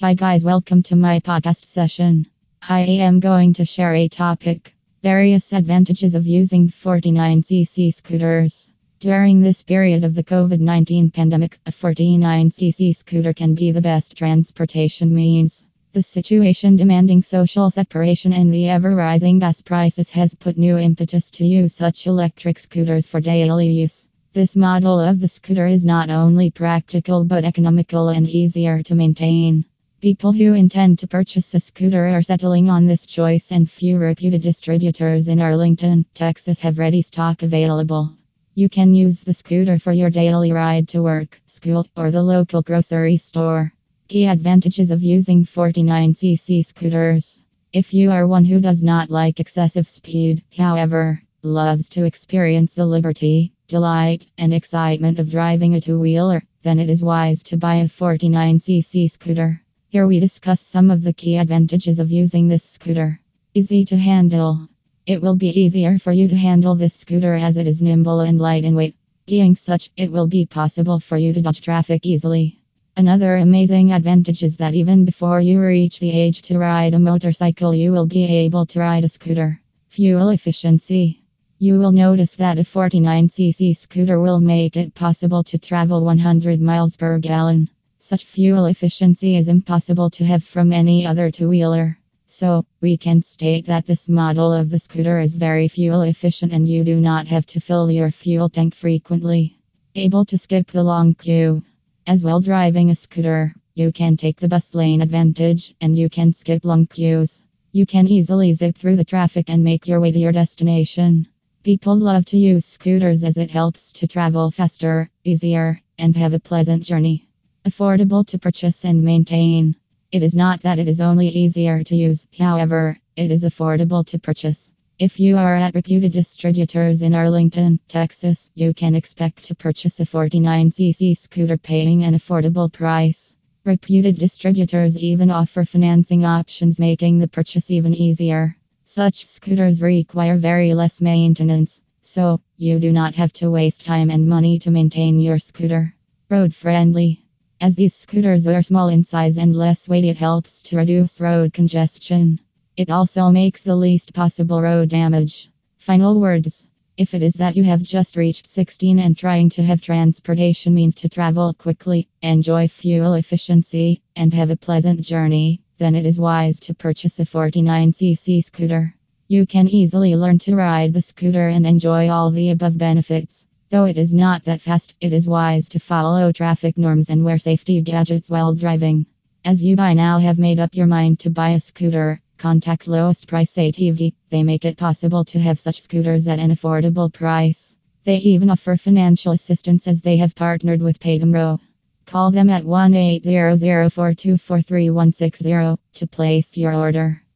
Hi, guys, welcome to my podcast session. I am going to share a topic various advantages of using 49cc scooters. During this period of the COVID 19 pandemic, a 49cc scooter can be the best transportation means. The situation demanding social separation and the ever rising gas prices has put new impetus to use such electric scooters for daily use. This model of the scooter is not only practical but economical and easier to maintain. People who intend to purchase a scooter are settling on this choice, and few reputed distributors in Arlington, Texas have ready stock available. You can use the scooter for your daily ride to work, school, or the local grocery store. Key advantages of using 49cc scooters. If you are one who does not like excessive speed, however, loves to experience the liberty, delight, and excitement of driving a two wheeler, then it is wise to buy a 49cc scooter. Here we discuss some of the key advantages of using this scooter. Easy to handle. It will be easier for you to handle this scooter as it is nimble and light in weight. Being such, it will be possible for you to dodge traffic easily. Another amazing advantage is that even before you reach the age to ride a motorcycle, you will be able to ride a scooter. Fuel efficiency. You will notice that a 49cc scooter will make it possible to travel 100 miles per gallon. Such fuel efficiency is impossible to have from any other two wheeler. So, we can state that this model of the scooter is very fuel efficient and you do not have to fill your fuel tank frequently. Able to skip the long queue. As well, driving a scooter, you can take the bus lane advantage and you can skip long queues. You can easily zip through the traffic and make your way to your destination. People love to use scooters as it helps to travel faster, easier, and have a pleasant journey. Affordable to purchase and maintain. It is not that it is only easier to use, however, it is affordable to purchase. If you are at reputed distributors in Arlington, Texas, you can expect to purchase a 49cc scooter paying an affordable price. Reputed distributors even offer financing options, making the purchase even easier. Such scooters require very less maintenance, so you do not have to waste time and money to maintain your scooter. Road friendly. As these scooters are small in size and less weight, it helps to reduce road congestion. It also makes the least possible road damage. Final words. If it is that you have just reached 16 and trying to have transportation means to travel quickly, enjoy fuel efficiency, and have a pleasant journey, then it is wise to purchase a 49cc scooter. You can easily learn to ride the scooter and enjoy all the above benefits. Though it is not that fast, it is wise to follow traffic norms and wear safety gadgets while driving. As you by now have made up your mind to buy a scooter, Contact Lowest Price ATV. They make it possible to have such scooters at an affordable price. They even offer financial assistance as they have partnered with PayTomorrow. Call them at 1 800 424 3160 to place your order.